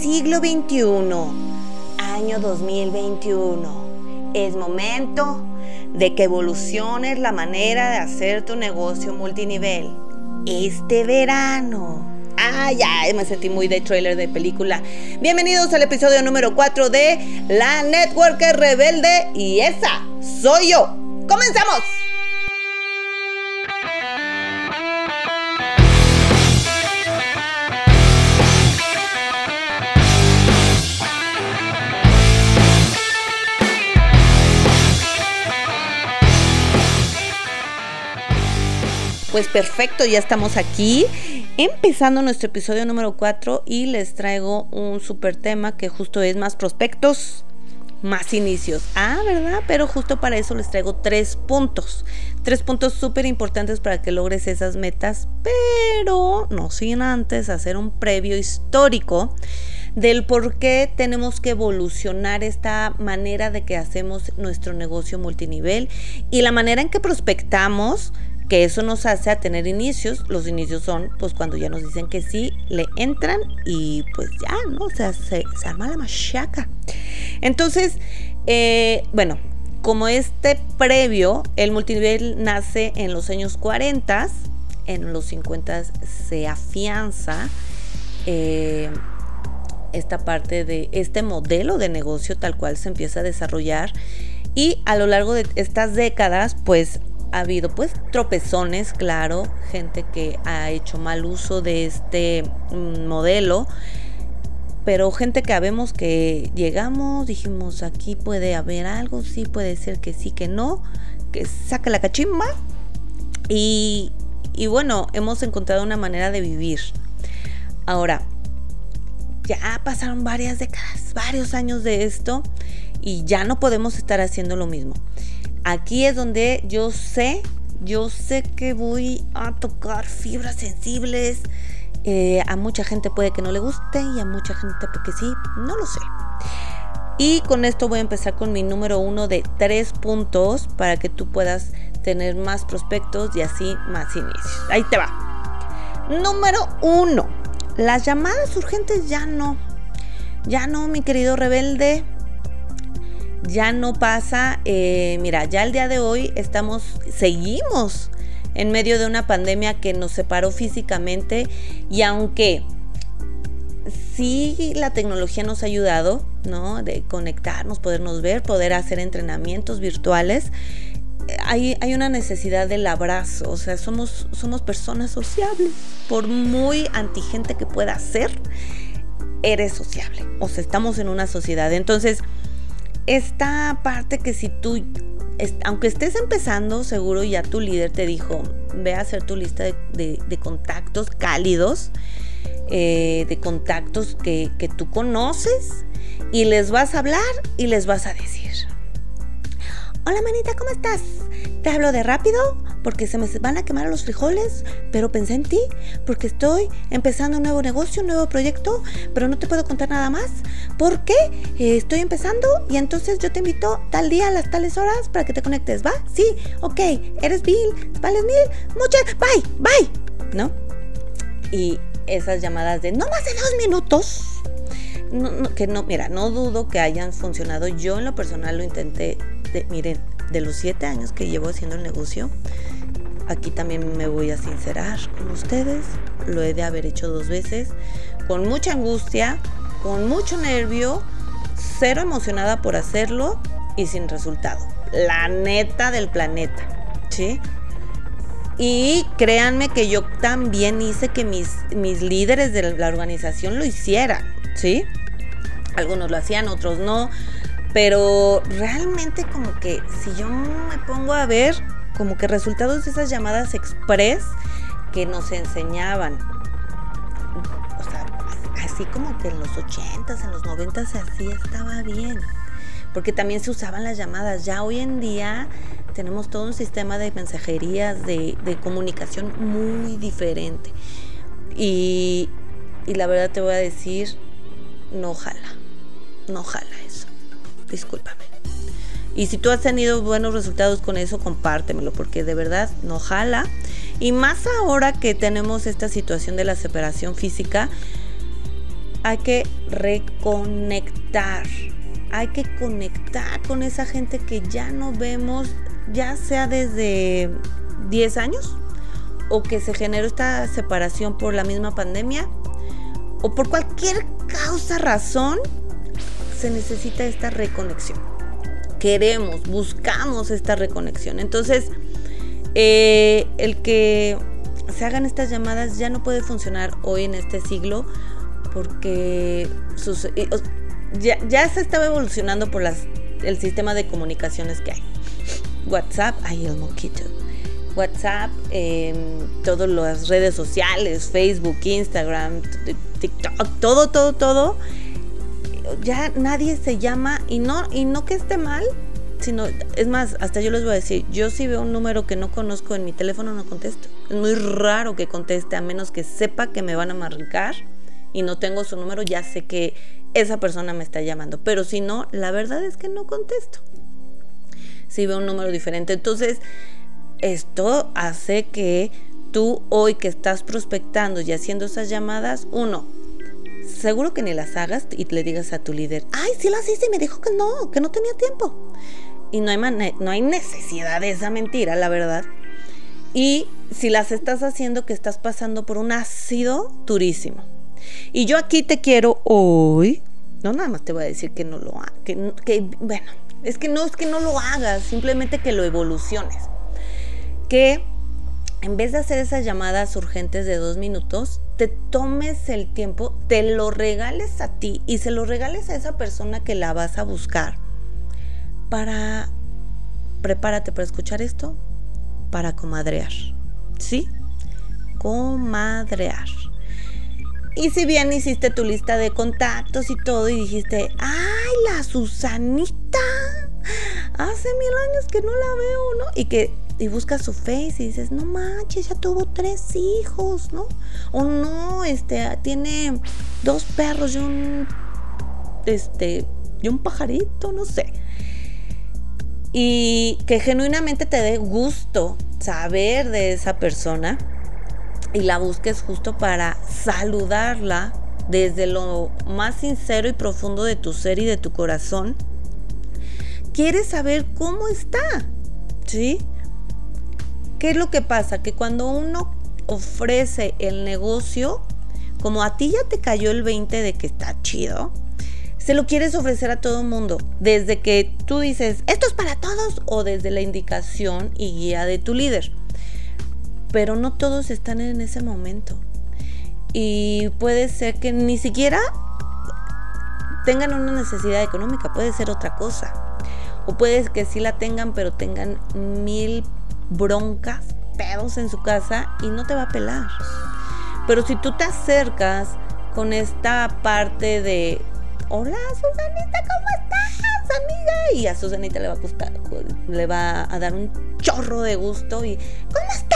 Siglo XXI, año 2021. Es momento de que evoluciones la manera de hacer tu negocio multinivel. Este verano. Ah, ya, me sentí muy de trailer de película. Bienvenidos al episodio número 4 de La Networker Rebelde y esa soy yo. ¡Comenzamos! Pues perfecto, ya estamos aquí empezando nuestro episodio número 4 y les traigo un super tema que justo es más prospectos, más inicios. Ah, ¿verdad? Pero justo para eso les traigo tres puntos. Tres puntos súper importantes para que logres esas metas, pero no sin antes hacer un previo histórico del por qué tenemos que evolucionar esta manera de que hacemos nuestro negocio multinivel y la manera en que prospectamos que eso nos hace a tener inicios. Los inicios son pues cuando ya nos dicen que sí, le entran y pues ya, ¿no? O sea, se, arma la machaca. Entonces, eh, bueno, como este previo, el multinivel nace en los años 40, en los 50 se afianza eh, esta parte de este modelo de negocio tal cual se empieza a desarrollar y a lo largo de estas décadas pues ha habido pues tropezones, claro, gente que ha hecho mal uso de este mm, modelo, pero gente que sabemos que llegamos, dijimos aquí puede haber algo, sí puede ser que sí, que no, que saca la cachimba y, y bueno, hemos encontrado una manera de vivir. Ahora, ya pasaron varias décadas, varios años de esto y ya no podemos estar haciendo lo mismo. Aquí es donde yo sé, yo sé que voy a tocar fibras sensibles. Eh, a mucha gente puede que no le guste y a mucha gente porque sí, no lo sé. Y con esto voy a empezar con mi número uno de tres puntos para que tú puedas tener más prospectos y así más inicios. Ahí te va. Número uno. Las llamadas urgentes ya no. Ya no, mi querido rebelde ya no pasa, eh, mira, ya el día de hoy estamos, seguimos en medio de una pandemia que nos separó físicamente y aunque sí la tecnología nos ha ayudado, ¿no? De conectarnos, podernos ver, poder hacer entrenamientos virtuales. Hay, hay, una necesidad del abrazo, o sea, somos, somos personas sociables. Por muy antigente que pueda ser, eres sociable. O sea, estamos en una sociedad. Entonces, esta parte que si tú, aunque estés empezando, seguro ya tu líder te dijo, ve a hacer tu lista de, contactos cálidos, eh, de contactos que, que tú conoces y les vas a hablar y les vas a decir, hola manita, ¿cómo estás? Te hablo de rápido porque se me van a quemar los frijoles, pero pensé en ti porque estoy empezando un nuevo negocio, un nuevo proyecto, pero no te puedo contar nada más porque eh, estoy empezando y entonces yo te invito tal día a las tales horas para que te conectes, ¿va? Sí, ok, eres Bill, vales mil, muchas, bye, bye, ¿no? Y esas llamadas de no más de dos minutos. que no, mira, no dudo que hayan funcionado. Yo en lo personal lo intenté, de, miren, de los siete años que llevo haciendo el negocio, aquí también me voy a sincerar con ustedes. Lo he de haber hecho dos veces, con mucha angustia, con mucho nervio, cero emocionada por hacerlo y sin resultado. La neta del planeta, ¿sí? Y créanme que yo también hice que mis, mis líderes de la organización lo hicieran, ¿sí? Algunos lo hacían, otros no. Pero realmente como que si yo me pongo a ver como que resultados de esas llamadas express que nos enseñaban, o sea, así como que en los 80s, en los 90s así estaba bien. Porque también se usaban las llamadas. Ya hoy en día tenemos todo un sistema de mensajerías, de, comunicación muy diferente. Y, y la verdad te voy a decir, no jala, no jala eso discúlpame. Y si tú has tenido buenos resultados con eso, compártemelo, porque de verdad no jala. Y más ahora que tenemos esta situación de la separación física, hay que reconectar. Hay que conectar con esa gente que ya no vemos, ya sea desde 10 años o que se generó esta separación por la misma pandemia o por cualquier causa, razón, se necesita esta reconexión. Queremos, buscamos esta reconexión. Entonces, eh, el que se hagan estas llamadas ya no puede funcionar hoy en este siglo porque ya, ya, se estaba evolucionando por las, el sistema de comunicaciones que hay. WhatsApp, ay el moquito. WhatsApp, em, todas las redes sociales, Facebook, Instagram, TikTok, todo, todo, todo. Ya nadie se llama y no, y no que esté mal, sino, es más, hasta yo les voy a decir, yo si veo un número que no conozco en mi teléfono no contesto. Es muy raro que conteste a menos que sepa que me van a marcar y no tengo su número, ya sé que esa persona me está llamando. Pero si no, la verdad es que no contesto. Si veo un número diferente. Entonces, esto hace que tú hoy que estás prospectando y haciendo esas llamadas, uno, seguro que ni las hagas y le digas a tu líder, ay, sí las hice y me dijo que no, que no tenía tiempo. Y no hay, no hay necesidad de esa mentira, la verdad. Y si las estás haciendo, que estás pasando por un ácido durísimo. Y yo aquí te quiero hoy, no nada más te voy a decir que no lo hagas, que, bueno, es que no es que no lo hagas, simplemente que lo evoluciones. Que en vez de hacer esas llamadas urgentes de dos minutos, te tomes el tiempo, te lo regales a ti y se lo regales a esa persona que la vas a buscar para, prepárate para escuchar esto, para comadrear. ¿Sí? Comadrear. Y si bien hiciste tu lista de contactos y todo y dijiste, ay, la Susanita, hace mil años que no la veo, ¿no? Y que y buscas su face y dices, no manches, ya tuvo tres hijos, ¿no? O no, este, tiene dos perros y un, este, y un pajarito, no sé. Y que genuinamente te dé gusto saber de esa persona y la busques justo para saludarla desde lo más sincero y profundo de tu ser y de tu corazón, quieres saber cómo está, ¿sí? ¿Qué es lo que pasa? Que cuando uno ofrece el negocio, como a ti ya te cayó el 20 de que está chido, se lo quieres ofrecer a todo el mundo. Desde que tú dices, esto es para todos, o desde la indicación y guía de tu líder pero no todos están en ese momento. Y puede ser que ni siquiera tengan una necesidad económica, puede ser otra cosa. O puede que sí la tengan, pero tengan mil broncas, pedos en su casa y no te va a pelar. Pero si tú te acercas con esta parte de, hola Susanita, ¿cómo estás, amiga? Y a Susanita le va a gustar, le va a dar un chorro de gusto y, ¿cómo estás?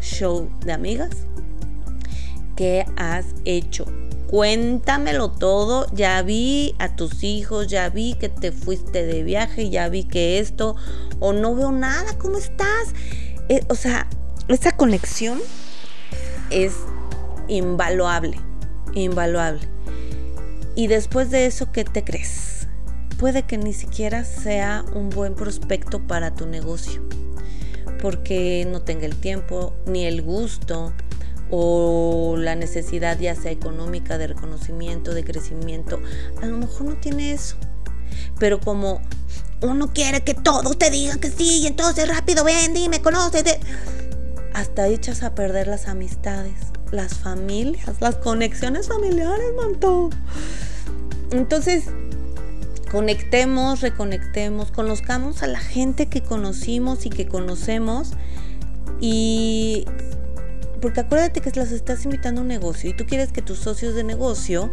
Show de amigas. ¿Qué has hecho? Cuéntamelo todo. Ya vi a tus hijos, ya vi que te fuiste de viaje, ya vi que esto, o no veo nada, ¿cómo estás? Eh, o sea, esa conexión es invaluable, invaluable. Y después de eso, ¿qué te crees? Puede que ni siquiera sea un buen prospecto para tu negocio porque no tenga el tiempo ni el gusto o la necesidad ya sea económica de reconocimiento, de crecimiento. A lo mejor no tiene eso. Pero como uno quiere que todos te digan que sí, y entonces rápido ven, y me conoces. Hasta echas a perder las amistades, las familias, las conexiones familiares, manto. Entonces, conectemos, reconectemos, conozcamos a la gente que conocimos y que conocemos y porque acuérdate que las estás invitando a un negocio y tú quieres que tus socios de negocio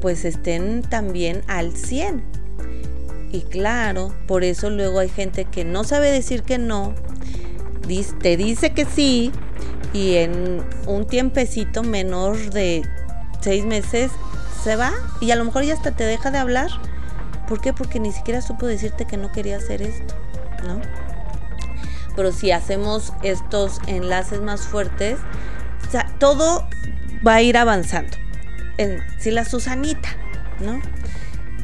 pues estén también al 100. Y claro, por eso luego hay gente que no sabe decir que no, te dice que sí y en un tiempecito menor de seis meses se va y a lo mejor ya hasta te deja de hablar ¿Por qué? Porque ni siquiera supo decirte que no quería hacer esto, ¿no? Pero si hacemos estos enlaces más fuertes, todo va a ir avanzando. si la Susanita, ¿no?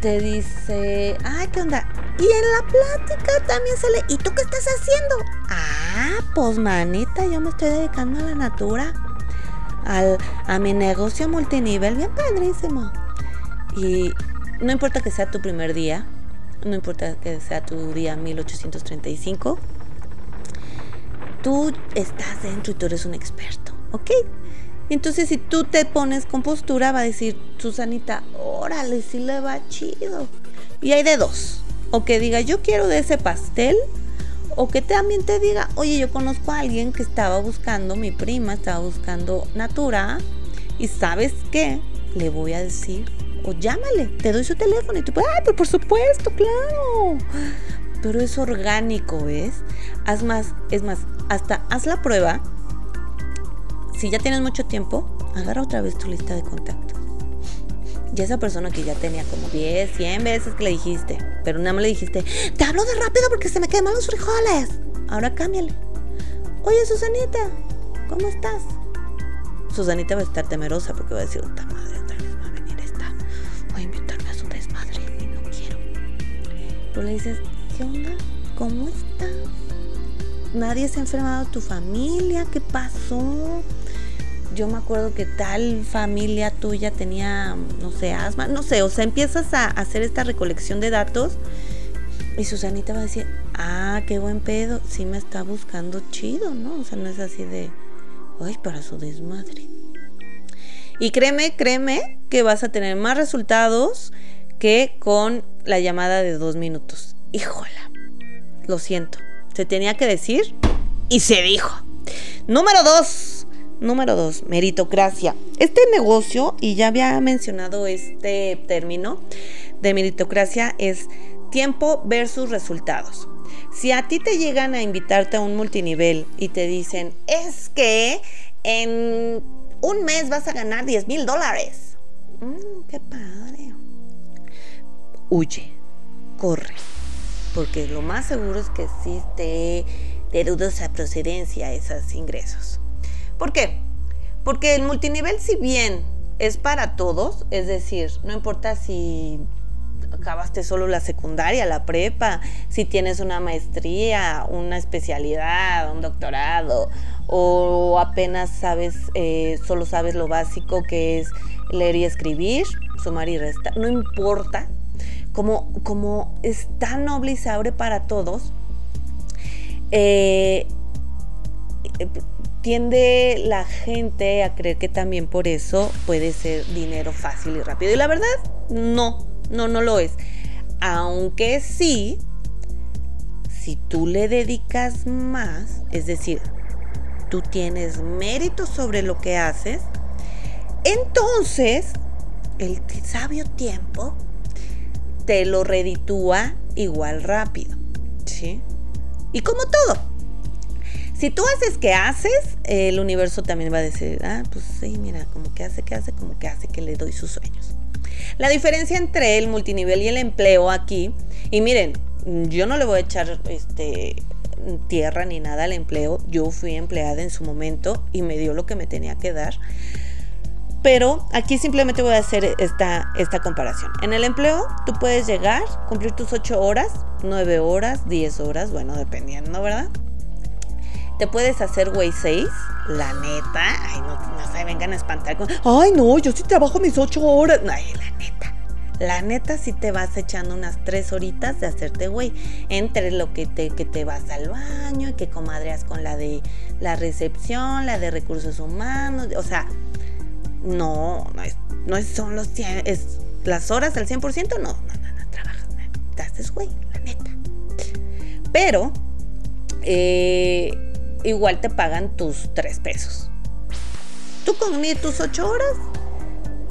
Te dice, ay, ¿qué onda? Y en la plática también sale, ¿y tú qué estás haciendo? Ah, pues manita, yo me estoy dedicando a la natura, al, a mi negocio multinivel, bien padrísimo. Y no importa que sea tu primer día, no importa que sea tu día 1835, tú estás dentro y tú eres un experto, ¿ok? Entonces si tú te pones con postura va a decir, Susanita, órale, sí le va chido. Y hay de dos, o que diga, yo quiero de ese pastel, o que también te diga, oye, yo conozco a alguien que estaba buscando, mi prima estaba buscando Natura, y sabes qué, le voy a decir o llámale, te doy su teléfono y tú ay, pues por supuesto, claro. Pero es orgánico, ¿ves? Haz más, es más, hasta haz la prueba. Si ya tienes mucho tiempo, agarra otra vez tu lista de contactos. Y esa persona que ya tenía como 10, 100 veces que le dijiste, pero nada más le dijiste, te hablo de rápido porque se me queman los frijoles. Ahora cámbiale. Oye, Susanita, ¿cómo estás? Susanita va a estar temerosa porque va a decir, madre, a invitarme a su desmadre y no quiero. Tú le dices, ¿qué onda? ¿Cómo estás? Nadie se ha enfermado tu familia, ¿qué pasó? Yo me acuerdo que tal familia tuya tenía, no sé, asma, no sé, o sea, empiezas a hacer esta recolección de datos y Susanita va a decir, ah, qué buen pedo, sí me está buscando chido, ¿no? O sea, no es así de, ay, para su desmadre. Y créeme, créeme que vas a tener más resultados que con la llamada de dos minutos. Híjola, lo siento. Se tenía que decir y se dijo. Número dos. Número dos, meritocracia. Este negocio, y ya había mencionado este término de meritocracia, es tiempo versus resultados. Si a ti te llegan a invitarte a un multinivel y te dicen, es que en un mes vas a ganar 10 mil dólares. Mm, qué padre. Huye, corre, porque lo más seguro es que sí te de dudosa procedencia esos ingresos. ¿Por qué? Porque el multinivel, si bien es para todos, es decir, no importa si acabaste solo la secundaria, la prepa, si tienes una maestría, una especialidad, un doctorado, o apenas sabes, eh, solo sabes lo básico que es leer y escribir, sumar y restar, no importa, como, como es tan noble y se abre para todos, eh, tiende la gente a creer que también por eso puede ser dinero fácil y rápido. Y la verdad, no, no, no lo es. Aunque sí, si tú le dedicas más, es decir, tú tienes mérito sobre lo que haces, entonces el sabio tiempo te lo reditúa igual rápido. ¿Sí? Y como todo, si tú haces que haces, el universo también va a decir, ah, pues sí, mira, como que hace, que hace, como que hace, que le doy sus sueños. La diferencia entre el multinivel y el empleo aquí, y miren, yo no le voy a echar este tierra ni nada al empleo. Yo fui empleada en su momento y me dio lo que me tenía que dar. Pero aquí simplemente voy a hacer esta, esta comparación. En el empleo tú puedes llegar, cumplir tus 8 horas, 9 horas, 10 horas, bueno, dependiendo, ¿verdad? Te puedes hacer güey 6, la neta. Ay, no, no se vengan a espantar con. Ay, no, yo sí trabajo mis 8 horas. Ay, la neta. La neta si te vas echando unas tres horitas de hacerte güey. Entre lo que te, que te vas al baño y que comadreas con la de la recepción, la de recursos humanos. O sea, no, no, es, no son los 100, es las horas al 100%. No, no, no, no trabajas. Te haces güey, la neta. Pero, eh, igual te pagan tus tres pesos. Tú con tus ocho horas,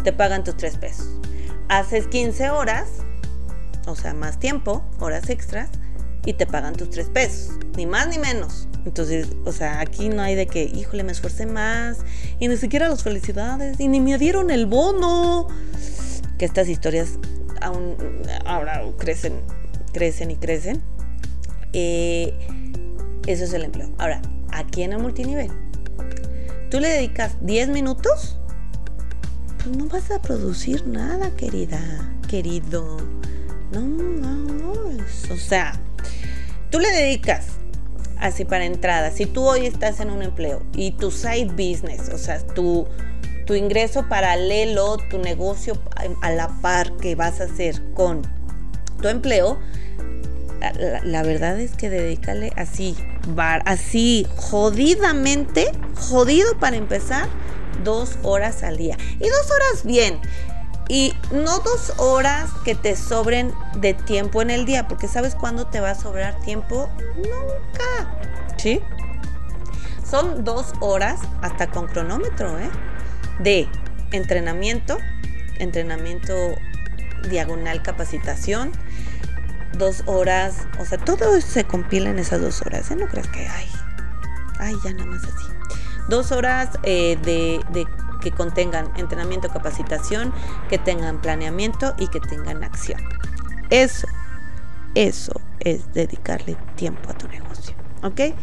te pagan tus tres pesos haces 15 horas, o sea, más tiempo, horas extras, y te pagan tus 3 pesos, ni más ni menos. Entonces, o sea, aquí no hay de que, híjole, me esforcé más, y ni siquiera las felicidades, y ni me dieron el bono. Que estas historias aún ahora crecen, crecen y crecen. Eh, eso es el empleo. Ahora, aquí en el multinivel, tú le dedicas 10 minutos, pues no vas a producir nada, querida, querido. No, no, no. O sea, tú le dedicas así para entrada. Si tú hoy estás en un empleo y tu side business, o sea, tu, tu ingreso paralelo, tu negocio a la par que vas a hacer con tu empleo, la, verdad es que dedícale así, así, jodidamente, jodido para empezar, dos horas al día. Y dos horas bien. Y no dos horas que te sobren de tiempo en el día, porque ¿sabes cuándo te va a sobrar tiempo? Nunca. ¿Sí? Son dos horas hasta con cronómetro, ¿eh? De entrenamiento, entrenamiento diagonal capacitación, dos horas, o sea, todo se compila en esas dos horas, ¿eh? No creas que, ay, ay, ya nada más así. Dos horas eh, de, de que contengan entrenamiento, capacitación, que tengan planeamiento y que tengan acción. Eso, eso es dedicarle tiempo a tu negocio, ¿ok?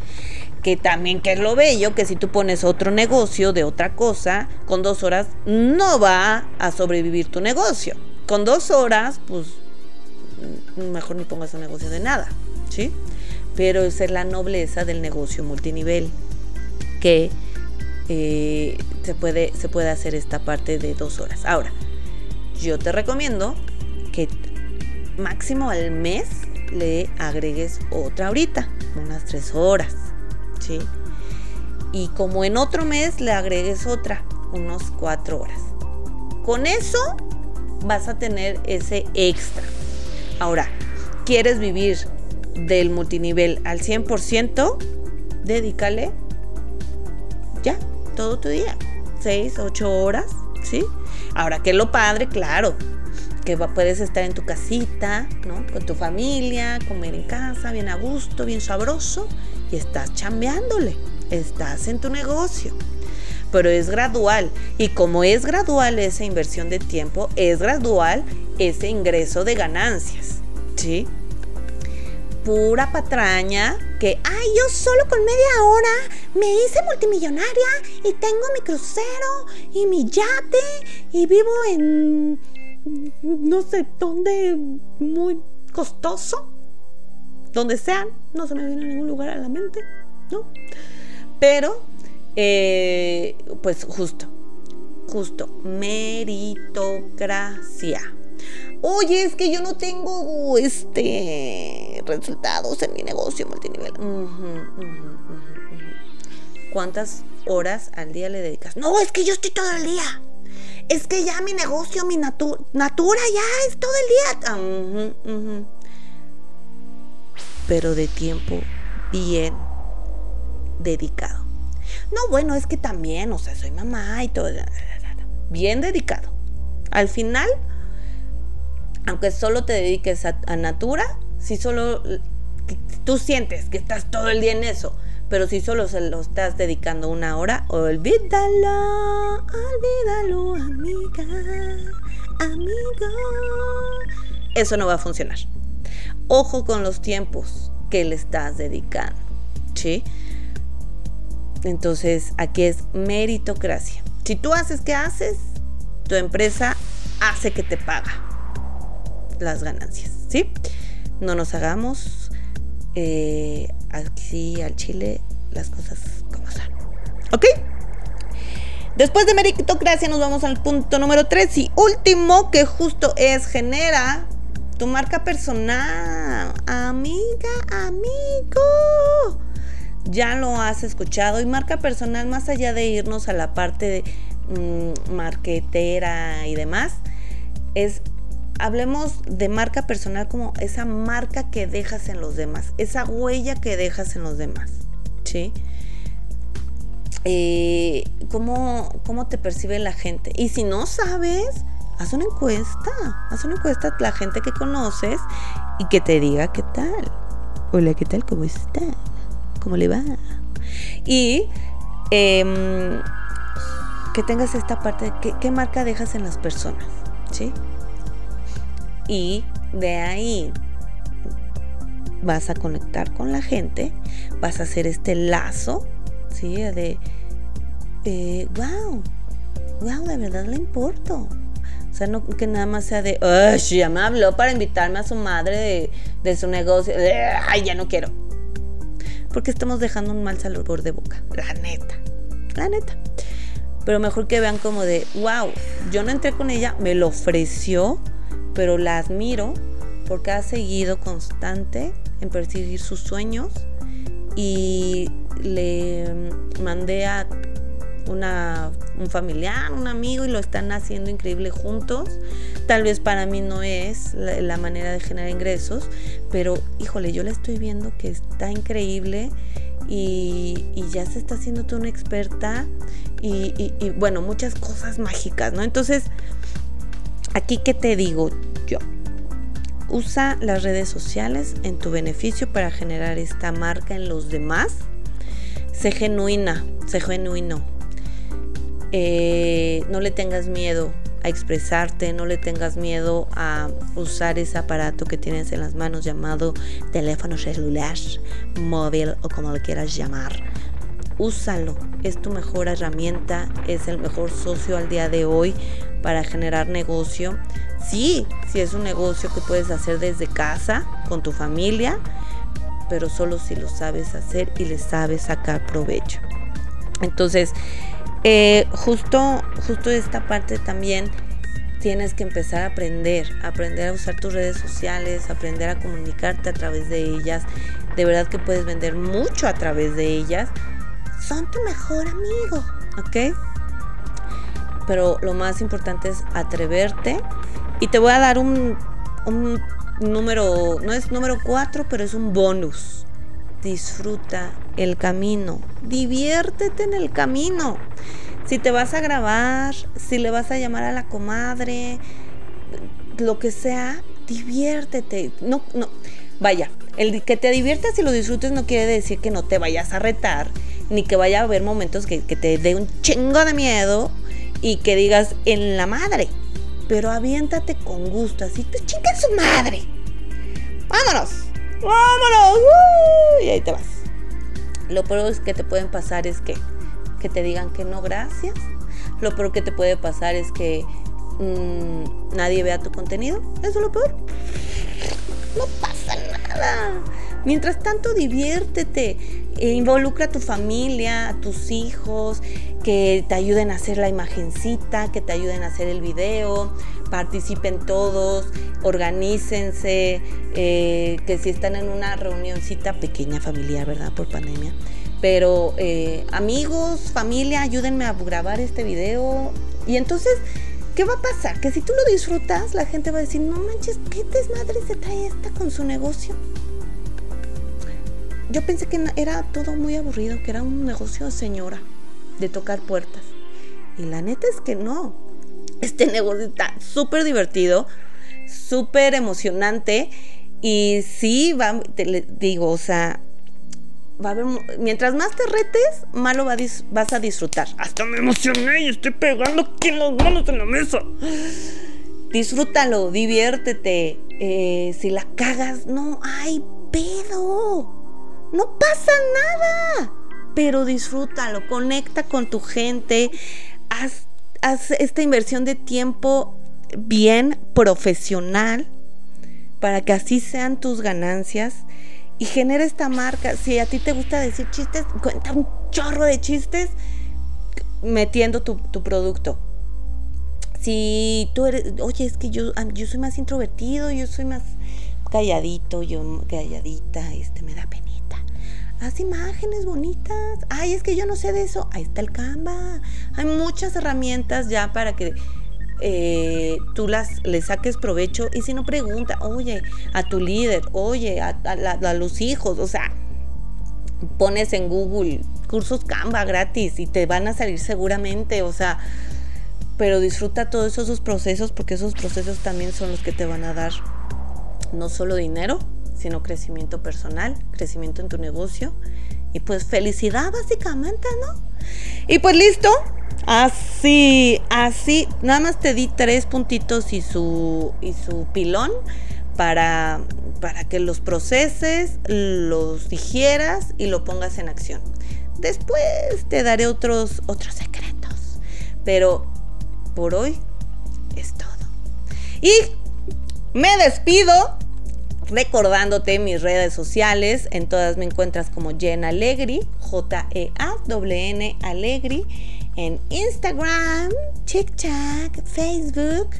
Que también que es lo bello, que si tú pones otro negocio de otra cosa, con dos horas no va a sobrevivir tu negocio. Con dos horas, pues mejor ni pongas un negocio de nada, ¿sí? Pero esa es la nobleza del negocio multinivel, que eh, se, puede, se puede hacer esta parte de dos horas. Ahora, yo te recomiendo que máximo al mes le agregues otra ahorita, unas tres horas, ¿sí? Y como en otro mes le agregues otra, unos cuatro horas. Con eso vas a tener ese extra. Ahora, ¿quieres vivir del multinivel al 100%? Dedícale ya todo tu día, 6, 8 horas, ¿sí? Ahora, ¿qué es lo padre? Claro, que puedes estar en tu casita, ¿no? Con tu familia, comer en casa, bien a gusto, bien sabroso, y estás chambeándole, estás en tu negocio. Pero es gradual, y como es gradual esa inversión de tiempo, es gradual ese ingreso de ganancias, ¿sí? Pura patraña que, ay, yo solo con media hora me hice multimillonaria y tengo mi crucero y mi yate y vivo en no sé dónde muy costoso. Donde sean, no se me viene ningún lugar a la mente, ¿no? Pero, eh, pues justo, justo, meritocracia. Oye, es que yo no tengo este resultados en mi negocio multinivel. ¿Cuántas horas al día le dedicas? No, es que yo estoy todo el día. Es que ya mi negocio, mi natura ya es todo el día. Pero de tiempo bien dedicado. No, bueno, es que también, o sea, soy mamá y todo. Bien dedicado. Al final aunque solo te dediques a, Natura, si solo tú sientes que estás todo el día en eso, pero si solo se lo estás dedicando una hora, olvídalo, olvídalo, amiga, amigo. Eso no va a funcionar. Ojo con los tiempos que le estás dedicando, ¿sí? Entonces, aquí es meritocracia. Si tú haces que haces, tu empresa hace que te paga las ganancias, ¿sí? No nos hagamos eh, aquí al Chile las cosas como son. ¿Ok? Después de meritocracia nos vamos al punto número 3 y último que justo es genera tu marca personal. Amiga, amigo. Ya lo has escuchado y marca personal más allá de irnos a la parte de mm, marquetera y demás es hablemos de marca personal como esa marca que dejas en los demás, esa huella que dejas en los demás, ¿sí? Eh, ¿cómo, ¿Cómo te percibe la gente? Y si no sabes, haz una encuesta, haz una encuesta a la gente que conoces y que te diga qué tal. Hola, ¿qué tal? ¿Cómo está? ¿Cómo le va? Y em, que tengas esta parte de qué, qué marca dejas en las personas, ¿sí? Y de ahí vas a conectar con la gente, vas a hacer este lazo, ¿sí? De eh, wow, wow, de verdad le importo. O sea, no que nada más sea de, ya me habló para invitarme a su madre de, de su negocio. Ay, ya no quiero. Porque estamos dejando un mal sabor de boca. La neta. La neta. Pero mejor que vean como de, wow, yo no entré con ella, me lo ofreció, pero la admiro porque ha seguido constante en perseguir sus sueños y le mandé a una, un familiar, un amigo y lo están haciendo increíble juntos. Tal vez para mí no es la, manera de generar ingresos, pero híjole, yo la estoy viendo que está increíble y, ya se está haciendo toda una experta y, y bueno, muchas cosas mágicas, ¿no? Entonces, aquí qué te digo yo. Usa las redes sociales en tu beneficio para generar esta marca en los demás. Sé genuina, sé genuino. Eh, no le tengas miedo a expresarte, no le tengas miedo a usar ese aparato que tienes en las manos llamado teléfono celular, móvil o como lo quieras llamar. Úsalo, es tu mejor herramienta, es el mejor socio al día de hoy para generar negocio. Sí, sí es un negocio que puedes hacer desde casa, con tu familia, pero solo si lo sabes hacer y le sabes sacar provecho. Entonces, eh, justo, justo esta parte también tienes que empezar a aprender, aprender a usar tus redes sociales, aprender a comunicarte a través de ellas. De verdad que puedes vender mucho a través de ellas. Son tu mejor amigo, ¿ok? Pero lo más importante es atreverte. Y te voy a dar un, un número, no es número 4, pero es un bonus disfruta el camino, diviértete en el camino. Si te vas a grabar, si le vas a llamar a la comadre, lo que sea, diviértete. No, no, vaya, el que te diviertas y lo disfrutes no quiere decir que no te vayas a retar, ni que vaya a haber momentos que, te dé un chingo de miedo y que digas en la madre. Pero aviéntate con gusto, así te chica su madre. Vámonos vámonos, y ahí te vas. Lo peor que te pueden pasar es que, que te digan que no, gracias. Lo peor que te puede pasar es que mm, nadie vea tu contenido. Eso es lo peor. No pasa nada. Mientras tanto, diviértete, e involucra a tu familia, a tus hijos, que te ayuden a hacer la imagencita, que te ayuden a hacer el video, participen todos, organícense, eh, que si están en una reunioncita pequeña familiar, ¿verdad? Por pandemia. Pero eh, amigos, familia, ayúdenme a grabar este video. Y entonces, ¿qué va a pasar? Que si tú lo disfrutas, la gente va a decir, no manches, ¿qué desmadre se trae esta con su negocio? Yo pensé que era todo muy aburrido, que era un negocio señora, de tocar puertas. Y la neta es que no. Este negocio está súper divertido, súper emocionante. Y sí, va, te digo, o sea, va a haber, mientras más te retes, más lo vas a disfrutar. Hasta me emocioné y estoy pegando aquí las manos en la mesa. Disfrútalo, diviértete. Eh, si la cagas, no hay pedo. No pasa nada. Pero disfrútalo, conecta con tu gente, haz, esta inversión de tiempo bien profesional para que así sean tus ganancias y genera esta marca. Si a ti te gusta decir chistes, cuenta un chorro de chistes metiendo tu, tu producto. Si tú eres, oye, es que yo, yo soy más introvertido, yo soy más calladito, yo calladita, este me da pena haz imágenes bonitas. Ay, es que yo no sé de eso. Ahí está el Canva. Hay muchas herramientas ya para que eh, tú las le saques provecho. Y si no, pregunta, oye, a tu líder, oye, a, a los hijos. O sea, pones en Google cursos Canva gratis y te van a salir seguramente. O sea, pero disfruta todos esos procesos porque esos procesos también son los que te van a dar no solo dinero, sino crecimiento personal, crecimiento en tu negocio y pues felicidad básicamente, ¿no? Y pues listo, así, así, nada más te di tres puntitos y su, y su pilón para, para que los proceses, los digieras y lo pongas en acción. después te daré otros, otros secretos. Pero por hoy es todo. Y me despido recordándote mis redes sociales. En todas me encuentras como Jen Alegri, J-E-A-W-N Alegri. En Instagram, TikTok, Facebook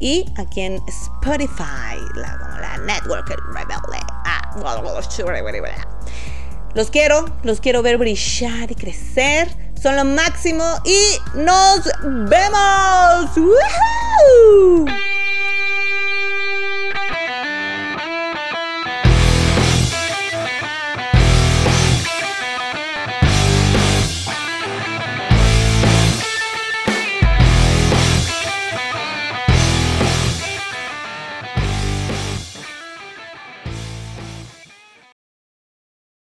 y aquí en Spotify, la, como la Network Rebelde. Ah, los quiero, los quiero ver brillar y crecer. Son lo máximo y nos vemos. ¡Woohoo!